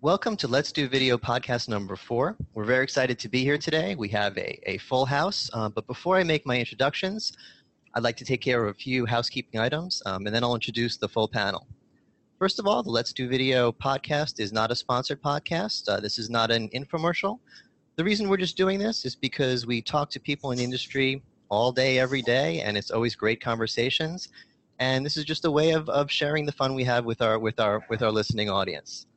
Welcome to Let's Do Video podcast number four. We're very excited to be here today. We have a, a full house, uh, but before I make my introductions, I'd like to take care of a few housekeeping items, um, and then I'll introduce the full panel. First of all, the Let's Do Video podcast is not a sponsored podcast. Uh, this is not an infomercial. The reason we're just doing this is because we talk to people in the industry all day, every day, and it's always great conversations. And this is just a way of, of sharing the fun we have with our with our with our listening audience.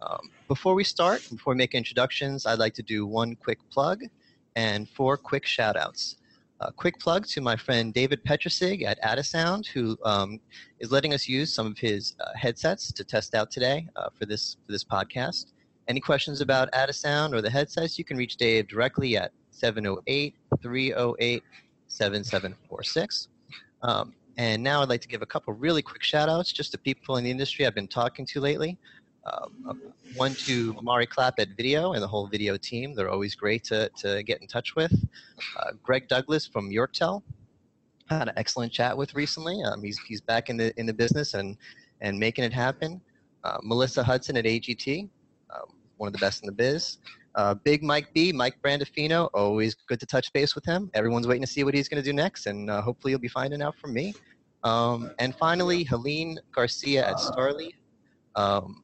Um, before we start, before we make introductions, I'd like to do one quick plug and four quick shout outs. A quick plug to my friend David Petrosig at Adisound, who um, is letting us use some of his uh, headsets to test out today uh, for this for this podcast. Any questions about Adisound or the headsets, you can reach Dave directly at 708 308 7746. Um, and now I'd like to give a couple really quick shout outs just to people in the industry I've been talking to lately. Uh, one to Mari Clapp at Video and the whole video team. They're always great to, to get in touch with. Uh, Greg Douglas from Yorktel. Had an excellent chat with recently. Um, he's, he's back in the, in the business and, and making it happen. Uh, Melissa Hudson at AGT, um, one of the best in the biz. Uh, Big Mike B, Mike Brandofino, always good to touch base with him. Everyone's waiting to see what he's going to do next, and uh, hopefully you'll be finding out from me. Um, and finally, Helene Garcia at StarLeaf. Um,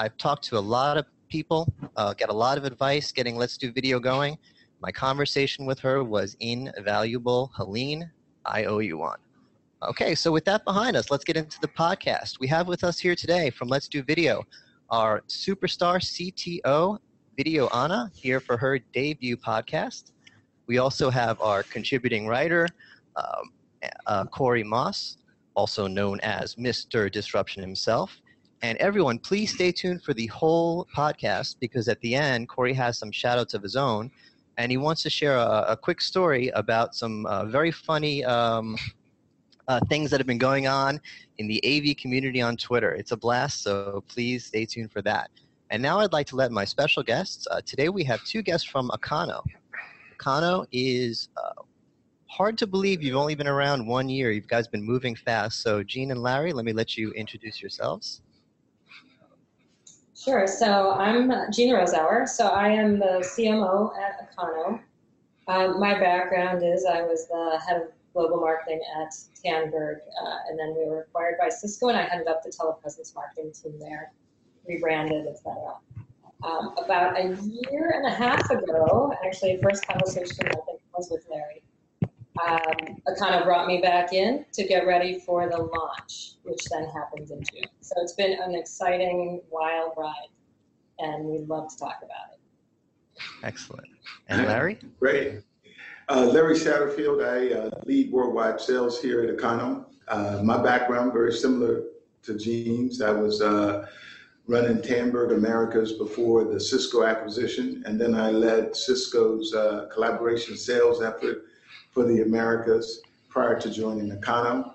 I've talked to a lot of people, uh, got a lot of advice getting Let's Do Video going. My conversation with her was invaluable. Helene, I owe you one. Okay, so with that behind us, let's get into the podcast. We have with us here today from Let's Do Video our superstar CTO, Video Ana, here for her debut podcast. We also have our contributing writer, um, uh, Corey Moss, also known as Mr. Disruption himself. And everyone, please stay tuned for the whole podcast because at the end, Corey has some shout outs of his own. And he wants to share a, a quick story about some uh, very funny um, uh, things that have been going on in the AV community on Twitter. It's a blast, so please stay tuned for that. And now I'd like to let my special guests. Uh, today we have two guests from Acano. Acano is uh, hard to believe you've only been around one year. You guys been moving fast. So, Jean and Larry, let me let you introduce yourselves. Sure. So I'm Jean Rosauer. So I am the CMO at Acano. Um, my background is I was the head of global marketing at Tandberg, uh, and then we were acquired by Cisco, and I headed up the telepresence marketing team there, rebranded, etc. Um, about a year and a half ago, actually, first conversation I think was with Larry um, Acano brought me back in to get ready for the launch, which then happens in June. So it's been an exciting, wild ride, and we'd love to talk about it. Excellent. And Larry? Great. Uh, Larry Satterfield, I uh, lead worldwide sales here at Acano. Uh, my background very similar to Jean's. I was uh, running Tandberg Americas before the Cisco acquisition, and then I led Cisco's uh, collaboration sales effort for the Americas prior to joining Acano.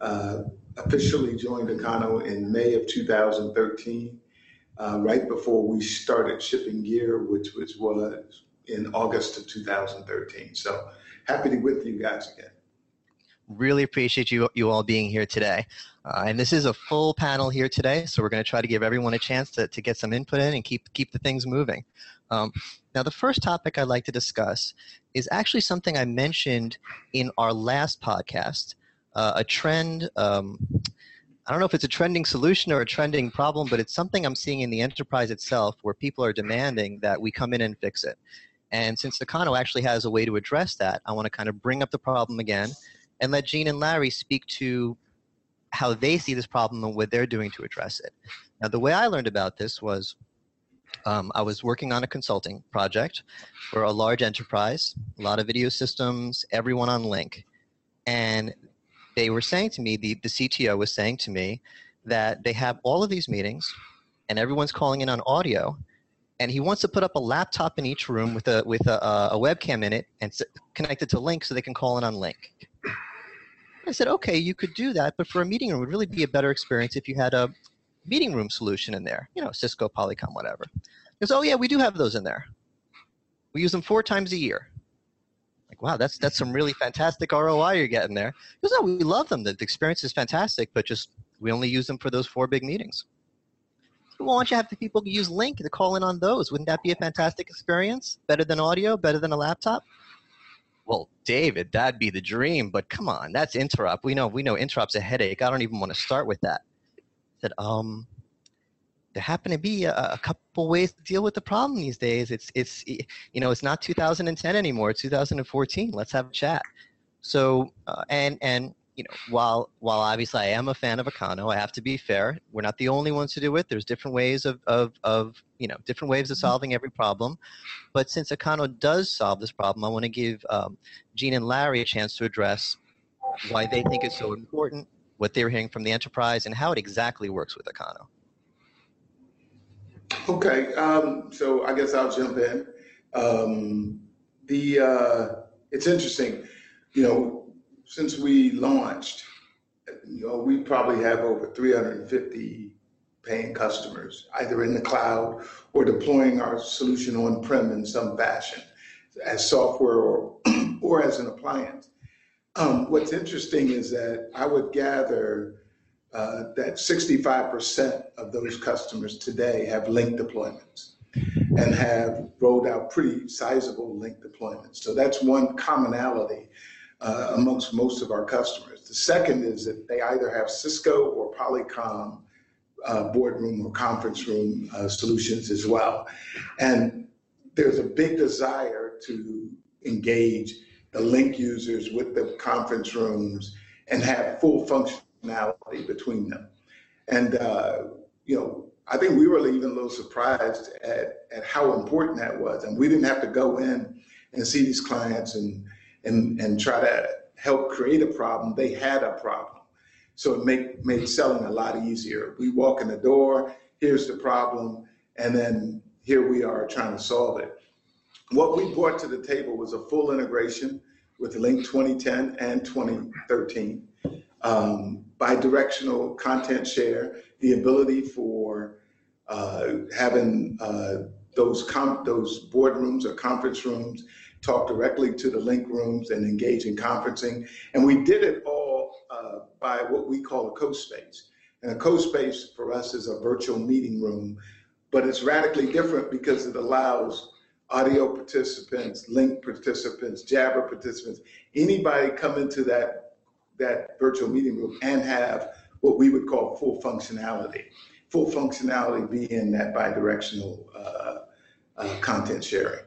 Uh, officially joined Acano in May of 2013, uh, right before we started shipping gear, which, which was in August of 2013. So happy to be with you guys again. Really appreciate you, you all being here today. Uh, and this is a full panel here today, so we're going to try to give everyone a chance to, to get some input in and keep, keep the things moving. Um, now, the first topic I'd like to discuss is actually something I mentioned in our last podcast uh, a trend. Um, I don't know if it's a trending solution or a trending problem, but it's something I'm seeing in the enterprise itself where people are demanding that we come in and fix it. And since Acano actually has a way to address that, I want to kind of bring up the problem again and let Jean and Larry speak to how they see this problem and what they're doing to address it. Now, the way I learned about this was um, I was working on a consulting project for a large enterprise, a lot of video systems, everyone on Lync. And they were saying to me, the, the CTO was saying to me that they have all of these meetings and everyone's calling in on audio. And he wants to put up a laptop in each room with a, with a, a webcam in it and connect it to Lync so they can call in on Lync. I said, okay, you could do that, but for a meeting room, it would really be a better experience if you had a, meeting room solution in there. You know, Cisco, Polycom, whatever. Goes, oh yeah, we do have those in there. We use them four times a year. Like, wow, that's that's some really fantastic ROI you're getting there. He goes, no, we love them. The, the experience is fantastic, but just we only use them for those four big meetings. why don't you have the people use Lync to call in on those? Wouldn't that be a fantastic experience? Better than audio, better than a laptop? Well, David, that'd be the dream, but come on, that's interop. We know we know interop's a headache. I don't even want to start with that. Said, um, there happen to be a, a, couple ways to deal with the problem these days. It's it's you know it's not 2010 anymore. It's 2014. Let's have a chat. So uh, and and you know while while obviously I am a fan of Acano, I have to be fair. We're not the only ones to do it. There's different ways of of of you know different ways of mm-hmm. solving every problem. But since Acano does solve this problem, I want to give um, Jean and Larry a chance to address why they think it's so important, what they're hearing from the enterprise, and how it exactly works with Acano. Okay, um, so I guess I'll jump in. Um, the uh, it's interesting, you know, since we launched, you know, we probably have over 350 paying customers, either in the cloud or deploying our solution on prem in some fashion, as software or or as an appliance. Um, what's interesting is that I would gather uh, that 65% of those customers today have Lync deployments and have rolled out pretty sizable Lync deployments. So that's one commonality uh, amongst most of our customers. The second is that they either have Cisco or Polycom uh, boardroom or conference room uh, solutions as well. And there's a big desire to engage the Lync users with the conference rooms and have full functionality between them. And, uh, you know, I think we were even a little surprised at, at how important that was. And we didn't have to go in and see these clients and, and, and try to help create a problem. They had a problem. So it make, made selling a lot easier. We walk in the door, here's the problem, and then here we are trying to solve it. What we brought to the table was a full integration with Lync 2010 and 2013 um, bidirectional content share, the ability for uh, having uh, those those boardrooms or conference rooms talk directly to the Lync rooms and engage in conferencing. And we did it all uh, by what we call a co-space. And a co-space for us is a virtual meeting room, but it's radically different because it allows audio participants, Lync participants, Jabber participants, anybody come into that that virtual meeting room and have what we would call full functionality. Full functionality being that bidirectional uh, uh, content sharing.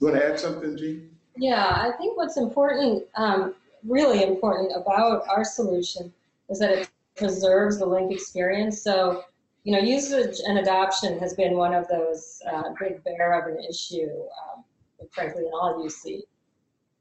You want to add something, Jean? Yeah, I think what's important, um, really important about our solution is that it preserves the Lync experience. So, you know, usage and adoption has been one of those uh, big bear of an issue, um, frankly, in all UC.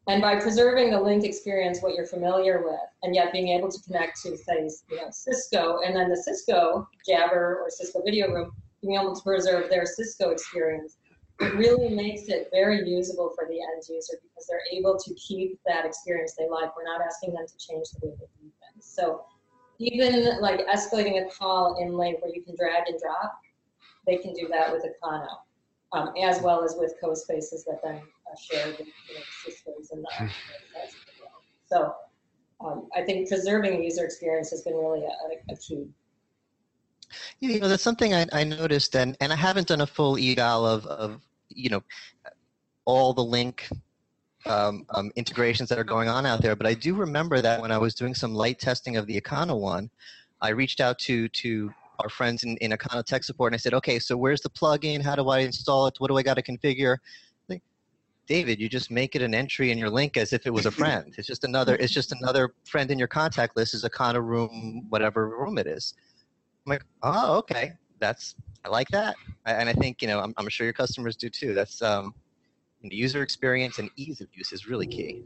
And by preserving the Lync experience, what you're familiar with, and yet being able to connect to, say, you know, Cisco, and then the Cisco Jabber or Cisco Video Room, being able to preserve their Cisco experience, it really makes it very usable for the end user because they're able to keep that experience they like. We're not asking them to change the way they do things. So even like escalating a call in Lync where you can drag and drop, they can do that with Acano, um, as well as with co-spaces that then shared you know, systems and the So um, I think preserving the user experience has been really a, a key. You know, that's something I, I noticed, and, and I haven't done a full eval of, of you know, all the Lync um, um, integrations that are going on out there. But I do remember that when I was doing some light testing of the Acano one, I reached out to to our friends in, in Acano tech support and I said, okay, so where's the plugin? How do I install it? What do I got to configure? David, you just make it an entry in your Lync as if it was a friend. It's just another. It's just another friend in your contact list. Is of room, whatever room it is. I'm like, oh, okay, that's I like that, and I think you know I'm, I'm sure your customers do too. That's um, user experience and ease of use is really key.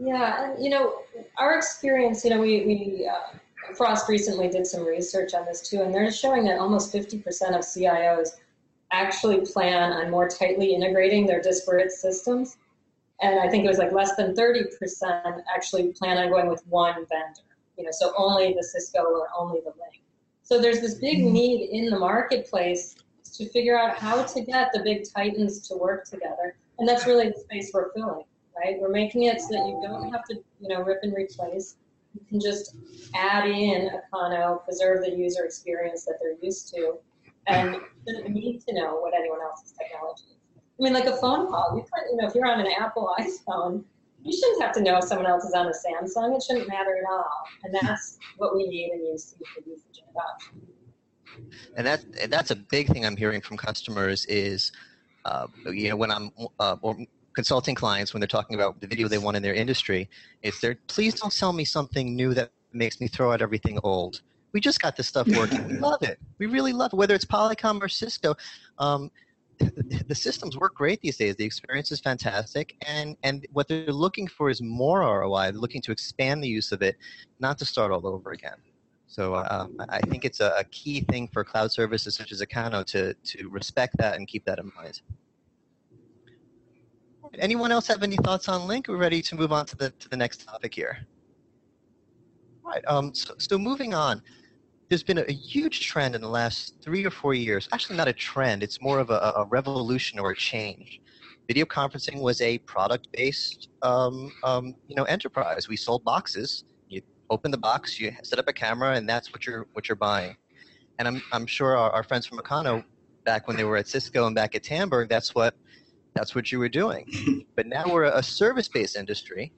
Yeah, and you know our experience. You know, we we uh, Frost recently did some research on this too, and they're showing that almost 50% of CIOs actually plan on more tightly integrating their disparate systems. And I think it was like less than 30% actually plan on going with one vendor, you know, so only the Cisco or only the Lync. So there's this big mm-hmm. need in the marketplace to figure out how to get the big titans to work together. And that's really the space we're filling, right? We're making it so that you don't have to, you know, rip and replace. You can just add in a Acano, preserve the user experience that they're used to, and shouldn't need to know what anyone else's technology is. I mean, like a phone call, you can you know, if you're on an Apple iPhone, you shouldn't have to know if someone else is on a Samsung. It shouldn't matter at all. And that's what we need and use for usage and adoption. And that and that's a big thing I'm hearing from customers is, uh, you know, when I'm uh, or consulting clients when they're talking about the video they want in their industry, is they're please don't sell me something new that makes me throw out everything old. We just got this stuff working. we love it. We really love it. Whether it's Polycom or Cisco, um, the systems work great these days. The experience is fantastic, and and what they're looking for is more ROI. They're looking to expand the use of it, not to start all over again. So um, I think it's a, key thing for cloud services such as Acano to to respect that and keep that in mind. Anyone else have any thoughts on Lync? We're ready to move on to the to the next topic here. All right. Um, so, so moving on there's been a, huge trend in the last three or four years. Actually, not a trend. It's more of a, a revolution or a change. Video conferencing was a product-based, um, um, you know, enterprise. We sold boxes. Open the box, you set up a camera, and that's what you're what you're buying. And I'm I'm sure our, our friends from Acano, back when they were at Cisco and back at Tandberg, that's what that's what you were doing. but now we're a service-based industry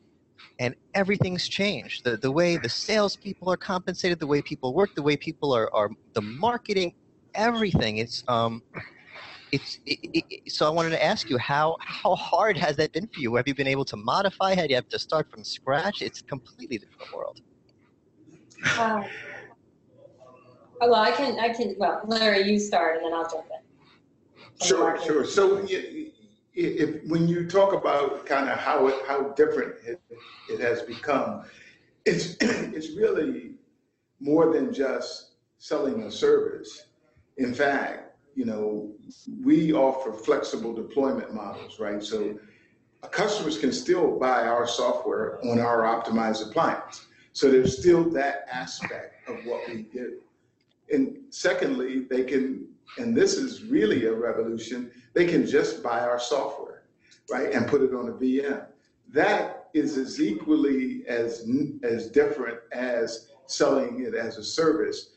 and everything's changed. The the way the salespeople are compensated, the way people work, the way people are, are the marketing, everything. It's um, it's it, it, so I wanted to ask you how how hard has that been for you? Have you been able to modify? Had you have to start from scratch? It's a completely different world. Uh, well, I can I can well, Larry, you start and then I'll jump in. Sure, sure. So if when you talk about kind of how it, how different it, it has become, it's it's really more than just selling a service. In fact, you know, we offer flexible deployment models, right? So customers can still buy our software on our optimized appliance. So there's still that aspect of what we do. And secondly, they can, and this is really a revolution, they can just buy our software, right, and put it on a VM. That is as equally as as different as selling it as a service,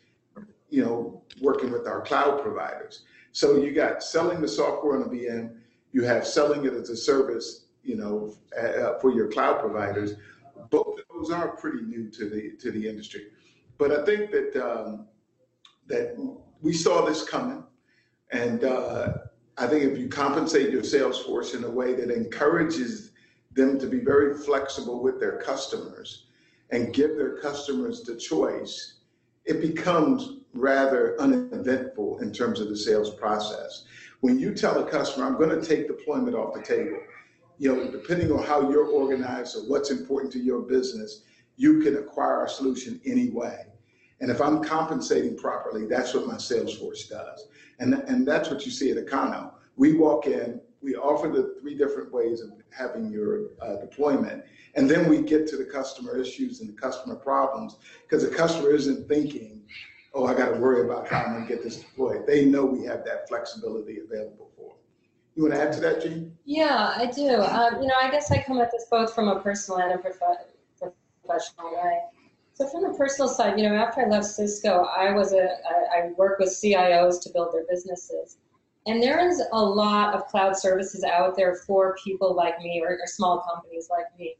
you know, working with our cloud providers. So you got selling the software on a VM, you have selling it as a service, you know, uh, for your cloud providers. Both of those are pretty new to the to the industry, but I think that um, that we saw this coming, and uh, I think if you compensate your sales force in a way that encourages them to be very flexible with their customers and give their customers the choice, it becomes rather uneventful in terms of the sales process. When you tell a customer, I'm going to take deployment off the table, you know, depending on how you're organized or what's important to your business, you can acquire a solution anyway. And if I'm compensating properly, that's what my sales force does. And, and that's what you see at Acano. We walk in, we offer the three different ways of having your uh, deployment, and then we get to the customer issues and the customer problems because the customer isn't thinking, oh, I got to worry about how I'm going to get this deployed. They know we have that flexibility available. You want to add to that, Jean? Yeah, I do. Um, you know, I guess I come at this both from a personal and a prof- professional way. So from the personal side, you know, after I left Cisco, I was a I, I worked with CIOs to build their businesses. And there is a lot of cloud services out there for people like me or, or small companies like me.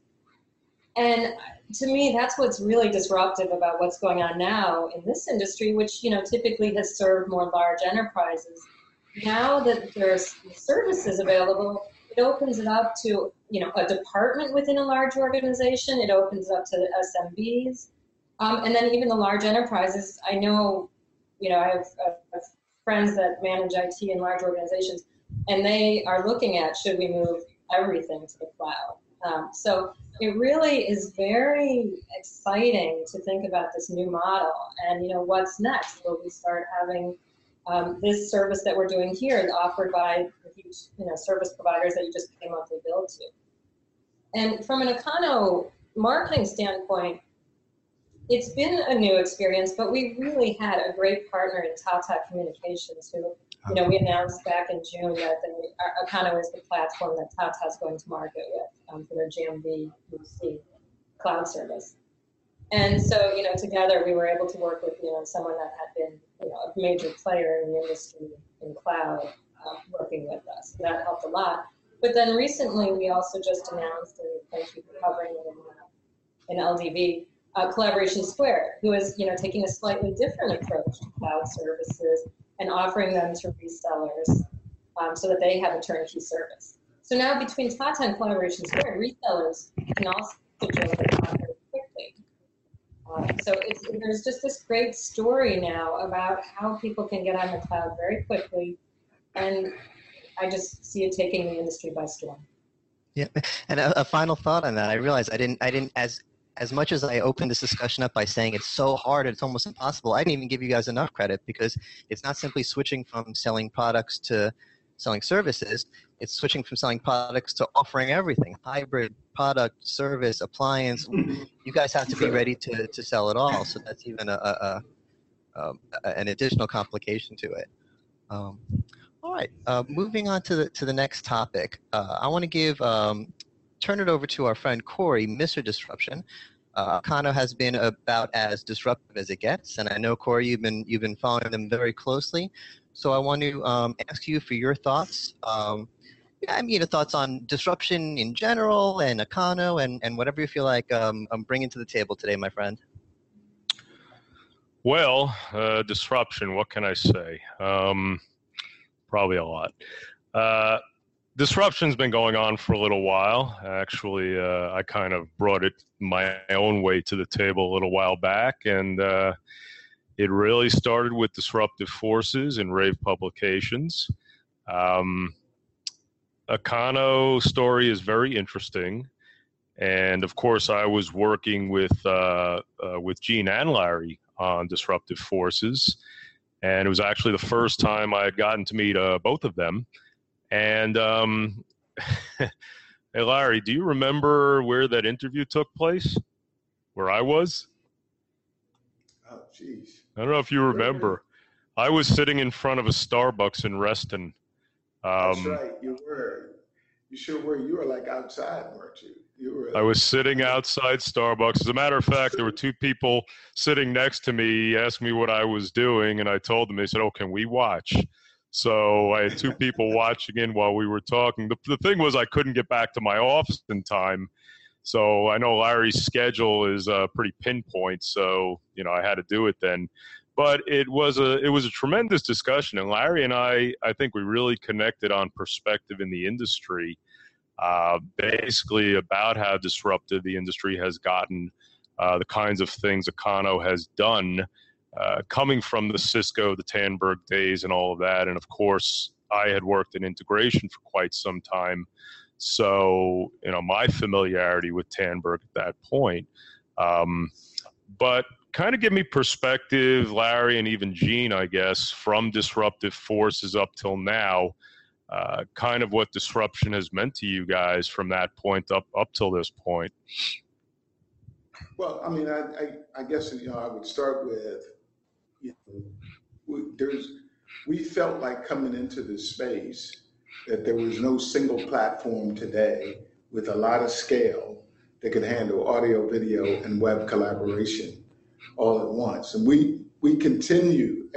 And to me, that's what's really disruptive about what's going on now in this industry, which you know typically has served more large enterprises. Now that there's services available, it opens it up to you know a department within a large organization. It opens up to SMBs. Um, and then even the large enterprises, I know, you know, I have, I have friends that manage IT in large organizations, and they are looking at should we move everything to the cloud. Um, so it really is very exciting to think about this new model and you know what's next. Will we start having um, this service that we're doing here is offered by huge you know service providers that you just pay monthly bill to? And from an Acano marketing standpoint, it's been a new experience, but we really had a great partner in Tata Communications who, you know, we announced back in June that the, Acano is the platform that Tata is going to market with um, for their JMV UC cloud service. And so, you know, together we were able to work with, you know, someone that had been you know, a major player in the industry in cloud uh, working with us. That helped a lot. But then recently, we also just announced, and thank you for covering it in, uh, in LDV, uh, Collaboration Square, who is you know taking a slightly different approach to cloud services and offering them to resellers um, so that they have a turnkey service. So now between Tata and Collaboration Square, resellers can also join. Uh, so there's just this great story now about how people can get on the cloud very quickly, and I just see it taking the industry by storm. Yeah, and a, a final thought on that. I realized I didn't, I didn't, as as much as I opened this discussion up by saying it's so hard, it's almost impossible, I didn't even give you guys enough credit because it's not simply switching from selling products to selling services. It's switching from selling products to offering everything hybrid, product, service, appliance. You guys have to be ready to, to sell it all. So that's even a, a, a, um, a an additional complication to it. Um, all right, uh, moving on to the, to the next topic. Uh, I want to give um, turn it over to our friend Corey, Mr. Disruption. Uh, Acano has been about as disruptive as it gets, and I know Corey, you've been you've been following them very closely. So I want to um, ask you for your thoughts. Um, I mean, your thoughts on disruption in general and Acano and, and whatever you feel like um, I'm bringing to the table today, my friend. Well, uh, disruption, what can I say? Um, probably a lot. Uh, disruption's been going on for a little while. Actually, uh, I kind of brought it my own way to the table a little while back, and uh, it really started with disruptive forces and rave publications. Um, Acano story is very interesting, and of course, I was working with uh, uh, with Jean and Larry on disruptive forces, and it was actually the first time I had gotten to meet uh, both of them and um, hey, Larry, do you remember where that interview took place? Where I was? Oh, jeez. I don't know if you remember. I was sitting in front of a Starbucks in Reston. Um, That's right. You were. You sure were. You were like outside, weren't you? You were. I was sitting outside Starbucks. As a matter of fact, there were two people sitting next to me, asked me what I was doing, and I told them. They said, "Oh, can we watch?" So I had two people watching in while we were talking. The, the thing was, I couldn't get back to my office in time. So I know Larry's schedule is uh, pretty pinpoint. So you know, I had to do it then. But it was a it was a tremendous discussion, and Larry and I, I think we really connected on perspective in the industry, uh, basically about how disruptive the industry has gotten, uh, the kinds of things Acano has done uh, coming from the Cisco, the Tandberg days, and all of that. And of course, I had worked in integration for quite some time. So, you know, my familiarity with Tandberg at that point. Um, but kind of give me perspective, Larry, and even Jean, I guess, from disruptive forces up till now. Uh, kind of what disruption has meant to you guys from that point up up till this point. Well, I mean, I, I, I guess you know I would start with you know, we, there's, we felt like coming into this space that there was no single platform today with a lot of scale that could handle audio, video, and web collaboration all at once. And we we continue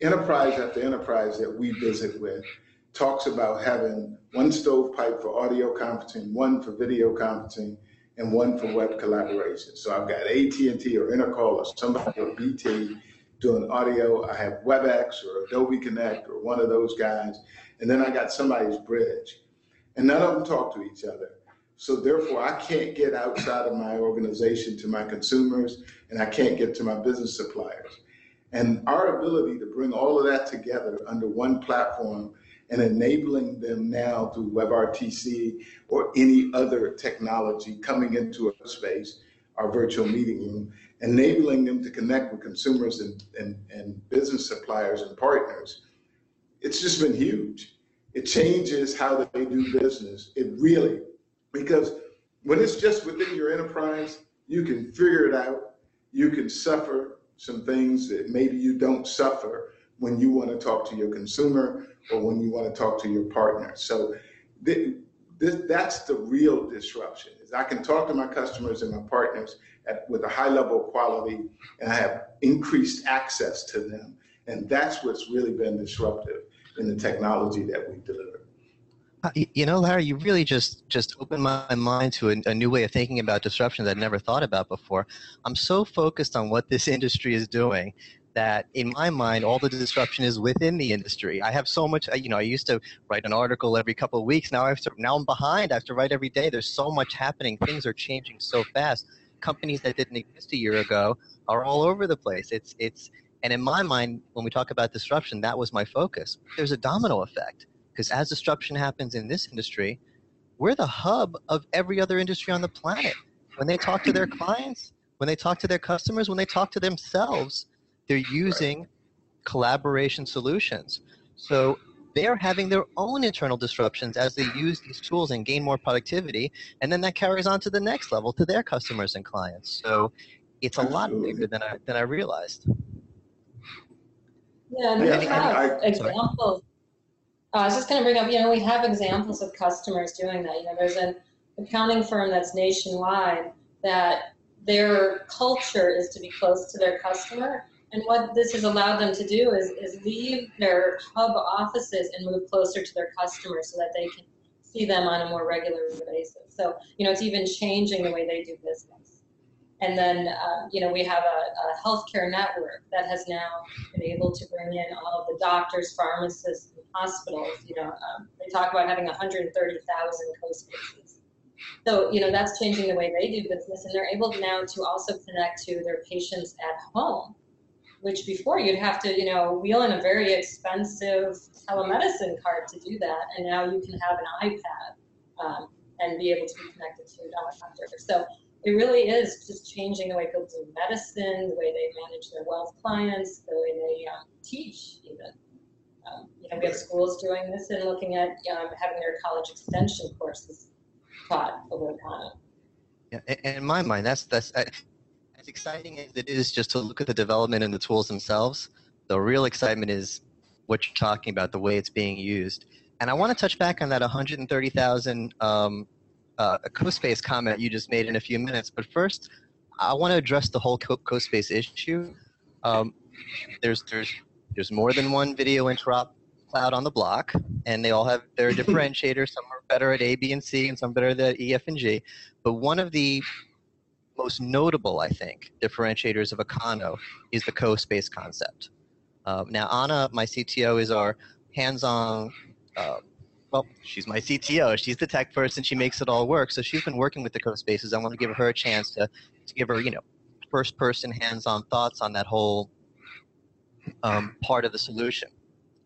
enterprise after enterprise that we visit with talks about having one stovepipe for audio conferencing, one for video conferencing, and one for web collaboration. So I've got AT&T or Intercall or somebody or BT doing audio. I have WebEx or Adobe Connect or one of those guys. And then I got somebody's bridge. And none of them talk to each other. So therefore, I can't get outside of my organization to my consumers and I can't get to my business suppliers. And our ability to bring all of that together under one platform and enabling them now through WebRTC or any other technology coming into a space, our virtual meeting room, enabling them to connect with consumers and, and, and business suppliers and partners, it's just been huge. It changes how they do business. It really, because when it's just within your enterprise, you can figure it out. You can suffer some things that maybe you don't suffer when you want to talk to your consumer or when you want to talk to your partner. So th- th- that's the real disruption. Is I can talk to my customers and my partners at, with a high level of quality, and I have increased access to them. And that's what's really been disruptive in the technology that we deliver. Uh, you know, Larry, you really just just opened my mind to a, a, new way of thinking about disruption that I never thought about before. I'm so focused on what this industry is doing that in my mind all the disruption is within the industry. I have so much you know i used to write an article every couple of weeks. Now i have to now i'm behind. I have to write every day. There's so much happening. Things are changing so fast. Companies that didn't exist a year ago are all over the place. It's it's and in my mind when we talk about disruption that was my focus. There's a domino effect because as disruption happens in this industry we're the hub of every other industry on the planet when they talk to their clients when they talk to their customers when they talk to themselves they're using right. collaboration solutions. So they're having their own internal disruptions as they use these tools and gain more productivity. And then that carries on to the next level to their customers and clients. So it's a lot bigger than I, than I realized. Yeah, and we have examples. Uh, I was just going to bring up, you know, we have examples of customers doing that. You know, there's an accounting firm that's nationwide that their culture is to be close to their customer and what this has allowed them to do is, is leave their hub offices and move closer to their customers so that they can see them on a more regular basis. So, you know, it's even changing the way they do business. And then, uh, you know, we have a, a, healthcare network that has now been able to bring in all of the doctors, pharmacists, and hospitals. You know, um, they talk about having 130,000 co-spaces. So, you know, that's changing the way they do business, and they're able now to also connect to their patients at home which before you'd have to, you know, wheel in a very expensive telemedicine card to do that, and now you can have an iPad um, and be able to be connected to a doctor. So it really is just changing the way people do medicine, the way they manage their wealth clients, the way they um, teach, even. Um, you know, we have schools doing this and looking at um, having their college extension courses taught over time. Yeah, in my mind, that's that's as exciting as it is just to look at the development and the tools themselves, the real excitement is what you're talking about, the way it's being used. And I want to touch back on that 130,000 um, uh, CoSpace comment you just made in a few minutes. But first, I want to address the whole co- CoSpace issue. Um, there's there's there's more than one video interop cloud on the block, and they all have their differentiators. Some are better at A, B, and C, and some better at E, F, and G. But one of the most notable, I think, differentiators of Acano is the co-space concept. Uh, now, Ana, my CTO, is our hands-on. Uh, well, she's my CTO. She's the tech person. She makes it all work. So she's been working with the co-spaces. I want to give her a chance to, to give her, you know, first-person hands-on thoughts on that whole um, part of the solution.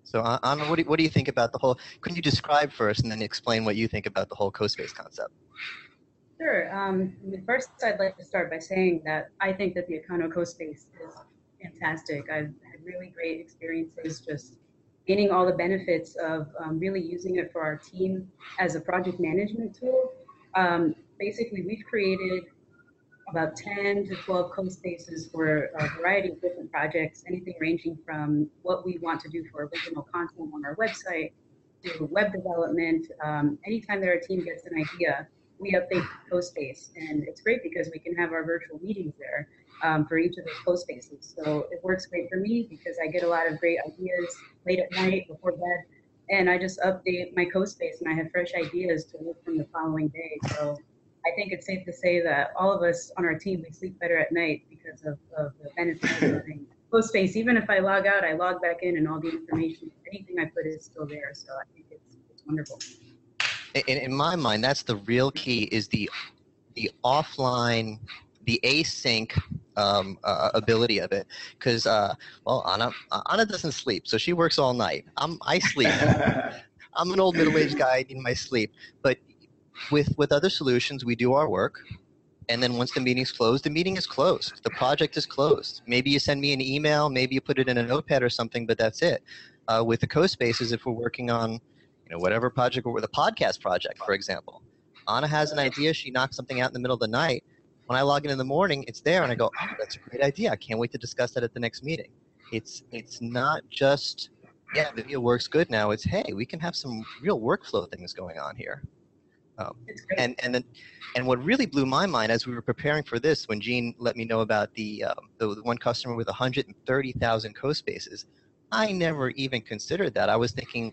So, Ana, what do, what do you think about the whole? Could you describe first, and then explain what you think about the whole co-space concept? Sure. Um, first, I'd like to start by saying that I think that the Acano co space is fantastic. I've had really great experiences just gaining all the benefits of um, really using it for our team as a project management tool. Um, basically, we've created about 10 to 12 co-spaces for a variety of different projects, anything ranging from what we want to do for original content on our website to web development. Um, anytime that our team gets an idea, we update co-space. and it's great because we can have our virtual meetings there um, for each of those CoSpaces. So it works great for me because I get a lot of great ideas late at night before bed, and I just update my co-space and I have fresh ideas to work from the following day. So I think it's safe to say that all of us on our team we sleep better at night because of, of the benefits of having co-space. Even if I log out, I log back in, and all the information, anything I put is still there. So I think it's, it's wonderful in, in my mind, that's the real key is the the offline, the async um, uh, ability of it. Because uh, well, Ana Ana doesn't sleep, so she works all night. I'm I sleep. I'm an old middle aged guy. I need my sleep. But with with other solutions, we do our work. And then once the meeting's closed, the meeting is closed. The project is closed. Maybe you send me an email, maybe you put it in a notepad or something, but that's it. Uh, with the co-spaces, if we're working on you know, whatever project or a podcast project, for example. Ana has an idea, she knocks something out in the middle of the night. When I log in in the morning, it's there, and I go, "Oh, that's a great idea! I can't wait to discuss that at the next meeting." It's it's not just yeah, the video works good now. It's hey, we can have some real workflow things going on here. Um, and and then, and what really blew my mind as we were preparing for this, when Jean let me know about the um, the, the one customer with 130,000 co-spaces, I never even considered that. I was thinking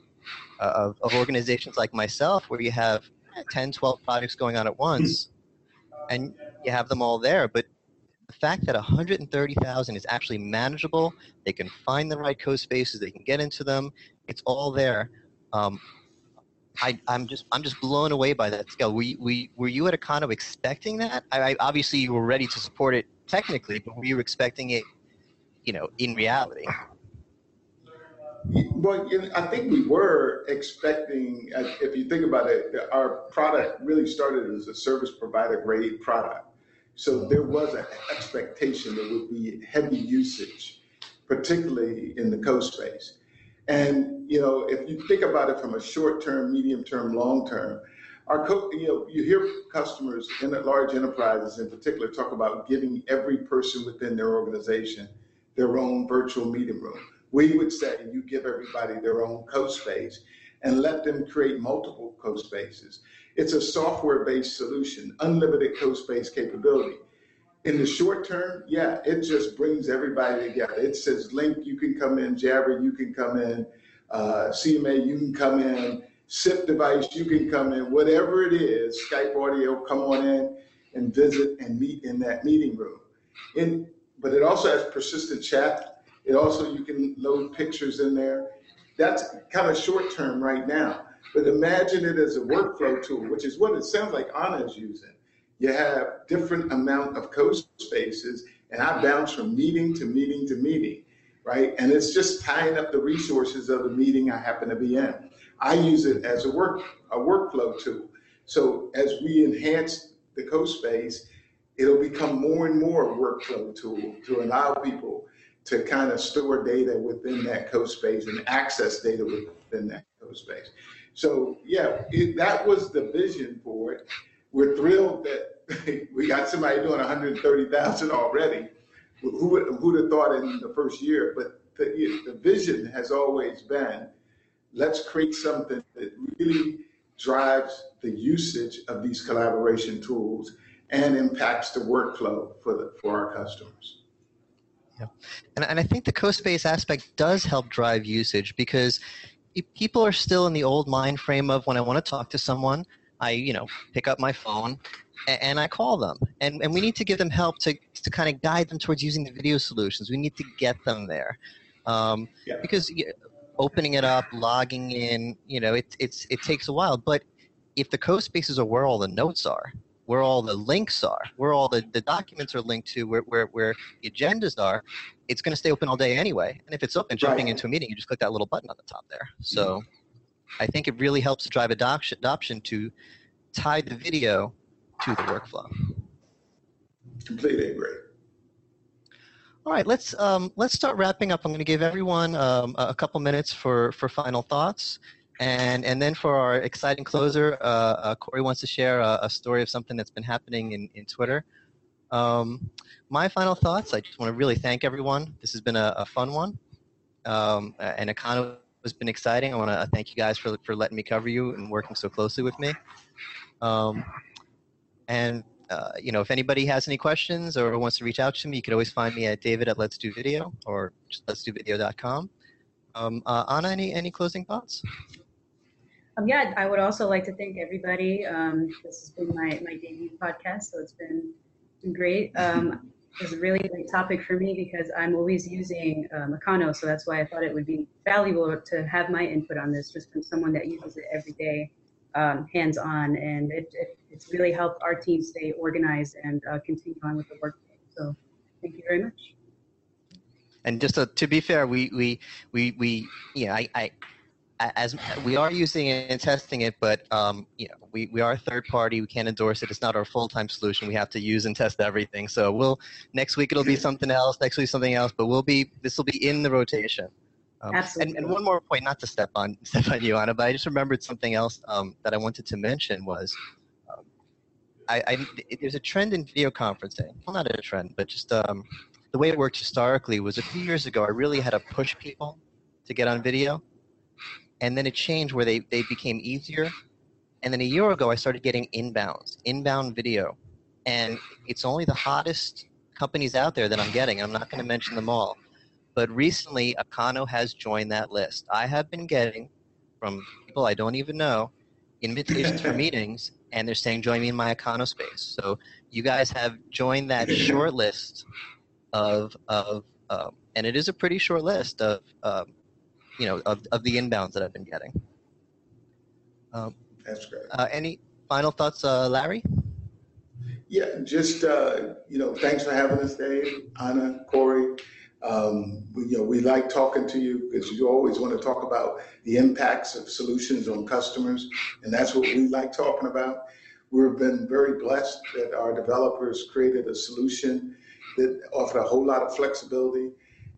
uh, of, of organizations like myself where you have 10, 12 projects going on at once and you have them all there. But the fact that 130,000 is actually manageable, they can find the right coSpaces, they can get into them, it's all there. Um, I, am just I'm just blown away by that scale. Were you, were, you, were you at Acano expecting that? I, I, obviously you were ready to support it technically, but were you expecting it, you know, in reality? Well, I think we were expecting, if you think about it, our product really started as a service provider grade product. So there was an expectation there would be heavy usage, particularly in the coSpace. And you know, if you think about it from a short term, medium term, long term, our co- you know you hear customers in large enterprises in particular talk about giving every person within their organization their own virtual meeting room we would say you give everybody their own co space and let them create multiple co spaces. It's a software based solution, unlimited space capability. In the short term, yeah, it just brings everybody together. It says Lync, you can come in, Jabber, you can come in, uh, CMA, you can come in, SIP device, you can come in, whatever it is, Skype audio, come on in and visit and meet in that meeting room. In, but it also has persistent chat it also, you can load pictures in there. That's kind of short term right now. But imagine it as a workflow tool, which is what it sounds like Ana is using. You have different amount of code spaces, and I bounce from meeting to meeting to meeting, right? And it's just tying up the resources of the meeting I happen to be in. I use it as a work a workflow tool. So as we enhance the coSpace, it'll become more and more a workflow tool to allow people to kind of store data within that coSpace and access data within that coSpace. So yeah, it, that was the vision for it. We're thrilled that we got somebody doing 130,000 already. Who would who'd have thought in the first year? But the, the vision has always been, let's create something that really drives the usage of these collaboration tools and impacts the workflow for the for our customers. Yeah. And, and I think the co-space aspect does help drive usage because people are still in the old mind frame of when I want to talk to someone, I, you know, pick up my phone and, and I call them. And, and we need to give them help to, to kind of guide them towards using the video solutions. We need to get them there. Um, yeah. Because opening it up, logging in, you know, it, it's, it takes a while. But if the code CoSpaces are where all the notes are, where all the links are, where all the, the documents are linked to, where, where, where the agendas are, it's going to stay open all day anyway. And if it's open, jumping right. into a meeting, you just click that little button on the top there. So mm-hmm. I think it really helps to drive adoption, adoption to tie the video to the workflow. Completely agree. All right, let's um, let's start wrapping up. I'm going to give everyone um, a couple minutes for for final thoughts. And, and then for our exciting closer, uh, uh, Corey wants to share a, a, story of something that's been happening in, in Twitter. Um, my final thoughts, I just want to really thank everyone. This has been a, a fun one. Um, and Acano has been exciting. I want to thank you guys for, for letting me cover you and working so closely with me. Um, and, uh, you know, if anybody has any questions or wants to reach out to me, you can always find me at david at let's do video or just let's do video.com. Um, uh, Ana, any, any closing thoughts? Um, yeah, I would also like to thank everybody. Um, this has been my, my debut podcast, so it's been, great. Um, it's a really great topic for me because I'm always using uh, Acano, so that's why I thought it would be valuable to have my input on this just from someone that uses it every day, um, hands on, and it, it, it's really helped our team stay organized and uh, continue on with the work. So thank you very much. And just to, to be fair, we we we we yeah, I, I as we are using it and testing it, but um, you know, we, we are third party. We can't endorse it. It's not our full time solution. We have to use and test everything. So we'll next week it'll be something else. Next week something else. But we'll be this will be in the rotation. Um, Absolutely. And, and, one more point, not to step on step on you, Ana, but I just remembered something else um, that I wanted to mention was. Um, I, I, there's a trend in video conferencing. Well, not a trend, but just um, the way it worked historically was a few years ago. I really had to push people to get on video and then it changed where they, they became easier. And then a year ago, I started getting inbounds, inbound video. And it's only the hottest companies out there that I'm getting. I'm not going to mention them all. but recently Acano has joined that list. I have been getting from people I don't even know invitations for meetings, and they're saying join me in my Acano space. So you guys have joined that short list of of um, and it is a pretty short list of um, you know of, of the inbounds that I've been getting. Um, That's great. uh, any final thoughts, uh, Larry? Yeah, just, uh, you know, thanks for having us, Dave, Anna, Corey. Um, we, you know, we like talking to you because you always want to talk about the impacts of solutions on customers, and that's what we like talking about. We've been very blessed that our developers created a solution that offered a whole lot of flexibility.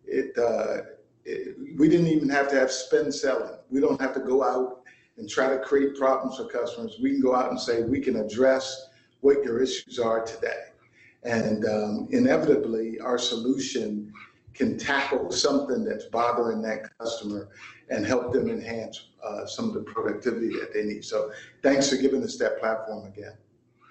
It, uh, it, we didn't even have to have spend selling. We don't have to go out and try to create problems for customers. We can go out and say we can address what your issues are today. And um, inevitably, our solution can tackle something that's bothering that customer and help them enhance uh, some of the productivity that they need. So thanks for giving us that platform again.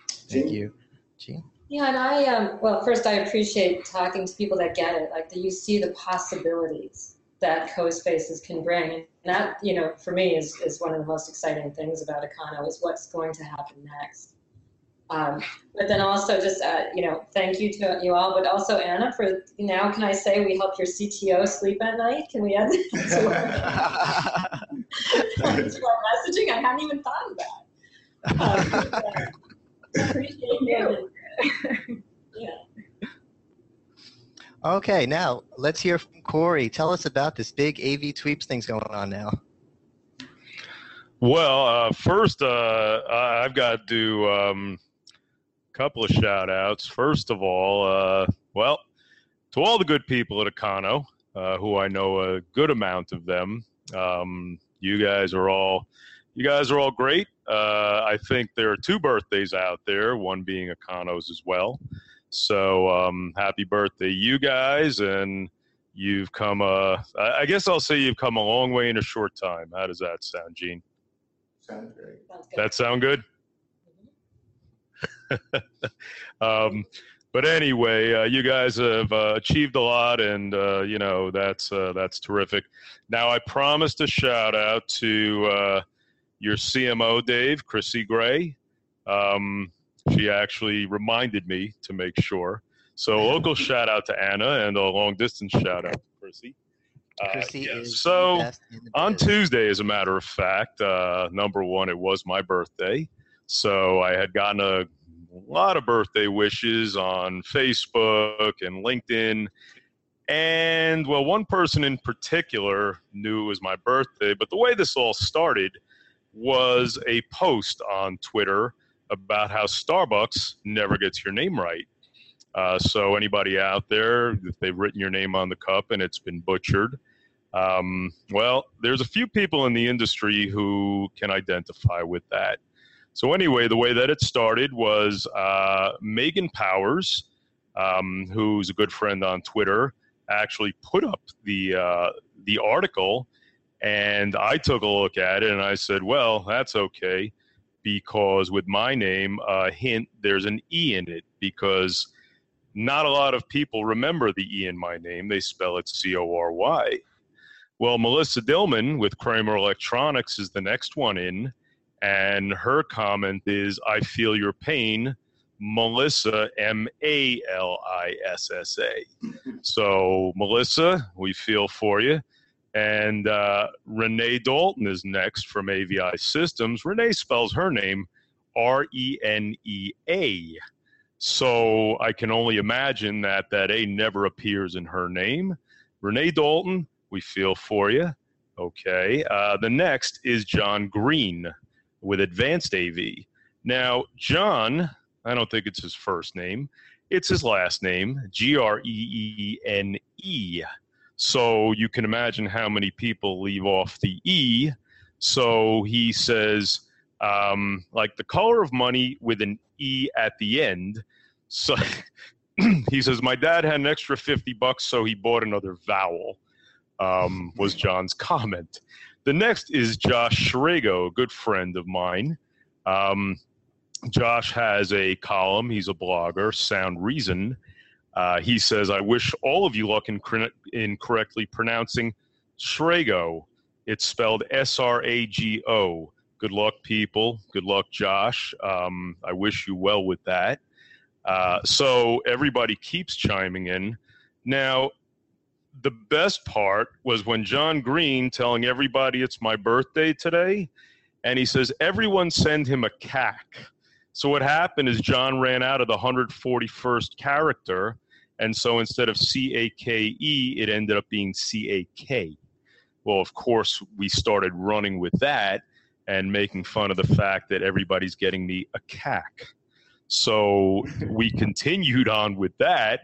Thank Jean? you, Jean. Yeah, and I um, well, first I appreciate talking to people that get it, like that you see the possibilities that coSpaces can bring, and that you know for me is is one of the most exciting things about Acano is what's going to happen next. Um, but then also just uh, you know thank you to you all, but also Anna for now. Can I say we help your CTO sleep at night? Can we add that to our, messaging? I hadn't even thought of that. Um, uh, appreciate you. Yeah. Okay, now let's hear from Corey. Tell us about this big AV Tweeps thing's going on now. Well, uh, first, uh, I- I've got to do um, a couple of shout outs. First of all, uh, well, to all the good people at Acano, uh, who I know a good amount of them. Um, you guys are all, you guys are all great. Uh, I think there are two birthdays out there, one being Acano's as well. So um, happy birthday, you guys, and you've come. Uh, I I guess I'll say you've come a long way in a short time. How does that sound, Jean? Sounds great. Good. That sound good? um, but anyway, uh, you guys have uh, achieved a lot, and uh, you know that's uh, that's terrific. Now, I promised a shout out to uh, your CMO, Dave, Chrissy Gray. Um, she actually reminded me to make sure. So, local shout out to Anna, and a long distance shout out to Chrissy. Uh, Chrissy yeah, is so the best in the on. Tuesday, as a matter of fact, uh, number one, it was my birthday. So I had gotten a lot of birthday wishes on Facebook and LinkedIn. And, well, one person in particular knew it was my birthday. But the way this all started was a post on Twitter about how Starbucks never gets your name right. Uh, so, anybody out there, if they've written your name on the cup and it's been butchered, um, well, there's a few people in the industry who can identify with that. So anyway, the way that it started was uh, Megan Powers, um, who's a good friend on Twitter, actually put up the uh, the article, and I took a look at it and I said, well, that's okay, because with my name, uh, hint, there's an e in it because not a lot of people remember the e in my name. They spell it C O R Y. Well, Malissa Dillman with Kramer Electronics is the next one in, and her comment is, I feel your pain, Malissa, M A L I S S A. So, Malissa, we feel for you. And uh, Renee Dalton is next from AVI Systems. Renee spells her name R E N E A. So I can only imagine that that A never appears in her name. Renee Dalton, we feel for you. Okay. Uh, the next is John Greene with Advanced AV. Now, John, I don't think it's his first name, it's his last name, G R E E N E. So you can imagine how many people leave off the E. So he says, um, like the color of money with an E at the end. So he says, My dad had an extra 50 bucks, so he bought another vowel, um, was John's comment. The next is Josh Srago, a good friend of mine. Um, Josh has a column, he's a blogger, Sound Reason. Uh, he says, I wish all of you luck in, in correctly pronouncing Srago. It's spelled S R A G O. Good luck, people. Good luck, Josh. Um, I wish you well with that. Uh, so everybody keeps chiming in. Now, the best part was when John Greene telling everybody it's my birthday today, and he says, everyone send him a cack. So what happened is John ran out of the 141st character, and so instead of C A K E, it ended up being C A K. Well, of course, we started running with that and making fun of the fact that everybody's getting me a cack. So we continued on with that,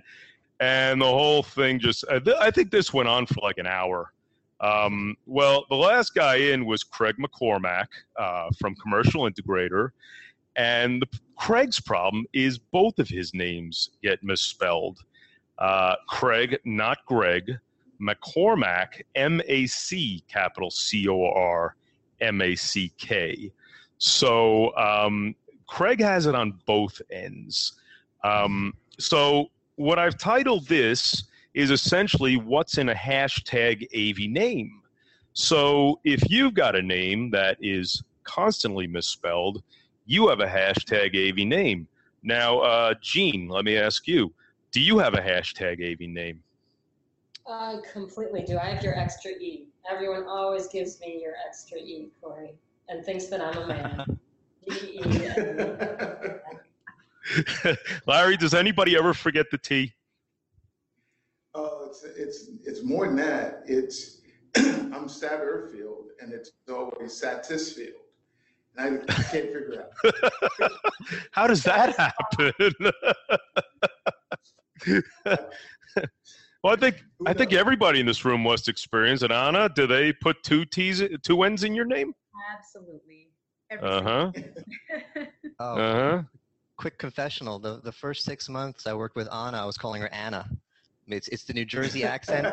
and the whole thing just, I think this went on for like an hour. Um, well, the last guy in was Craig MacCormack uh, from Commercial Integrator. And the, Craig's problem is both of his names get misspelled. Uh, Craig, not Greg. MacCormack, M A C, capital C O R M A C K. So um, Craig has it on both ends. Um, so what I've titled this is essentially what's in a hashtag AV name. So if you've got a name that is constantly misspelled, you have a hashtag AV name. Now, uh, Jean, let me ask you: Do you have a hashtag AV name? I completely do. I have your extra E. Everyone always gives me your extra E, Corey, and thinks that I'm a man. Larry, does anybody ever forget the T? Oh, it's it's it's more than that. It's I'm Satterfield, and it's always Satisfield. And I, I can't figure out. How does that happen? well, I think I think everybody in this room must experience it. Anna, do they put two T's, two N's in your name? Absolutely. Uh huh. Oh, Uh huh. quick confessional. The the first six months I worked with Anna, I was calling her Anna. It's it's the New Jersey accent.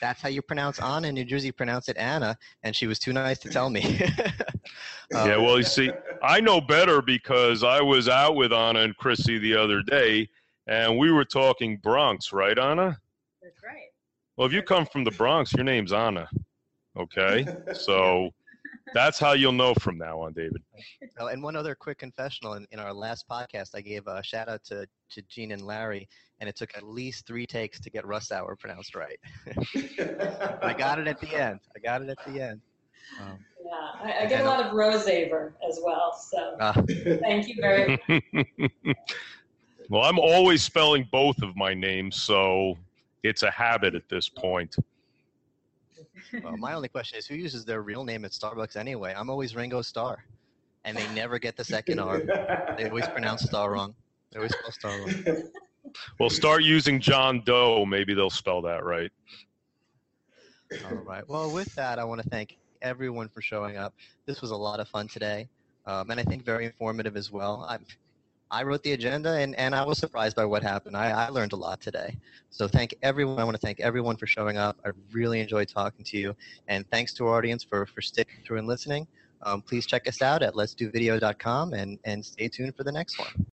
That's how you pronounce Anna. In New Jersey, you pronounce it Anna, and she was too nice to tell me. Um, Yeah, well, you see, I know better because I was out with Anna and Chrissy the other day, and we were talking Bronx, right, Anna? That's right. Well, if you come from the Bronx, your name's Anna. Okay, so that's how you'll know from now on, David. Oh, and one other quick confessional. In, in our last podcast, I gave a shout out to, to Jean and Larry, and it took at least three takes to get Rosauer pronounced right. I got it at the end. I got it at the end. Um, Yeah, I, I get a lot of Rosaver as well. So uh, thank you very much. Well, I'm always spelling both of my names, so it's a habit at this point. well, my only question is who uses their real name at Starbucks anyway? I'm always Ringo Starr, and they never get the second R. They always pronounce Star wrong. They always spell Star wrong. Well, start using John Doe. Maybe they'll spell that right. All right. Well, with that, I want to thank everyone for showing up. This was a lot of fun today, um, and I think very informative as well. I, I wrote the agenda, and, and I was surprised by what happened. I, I learned a lot today. So thank everyone. I want to thank everyone for showing up. I really enjoyed talking to you, and thanks to our audience for, for sticking through and listening. Um, please check us out at let'sdovideo.com and, and stay tuned for the next one.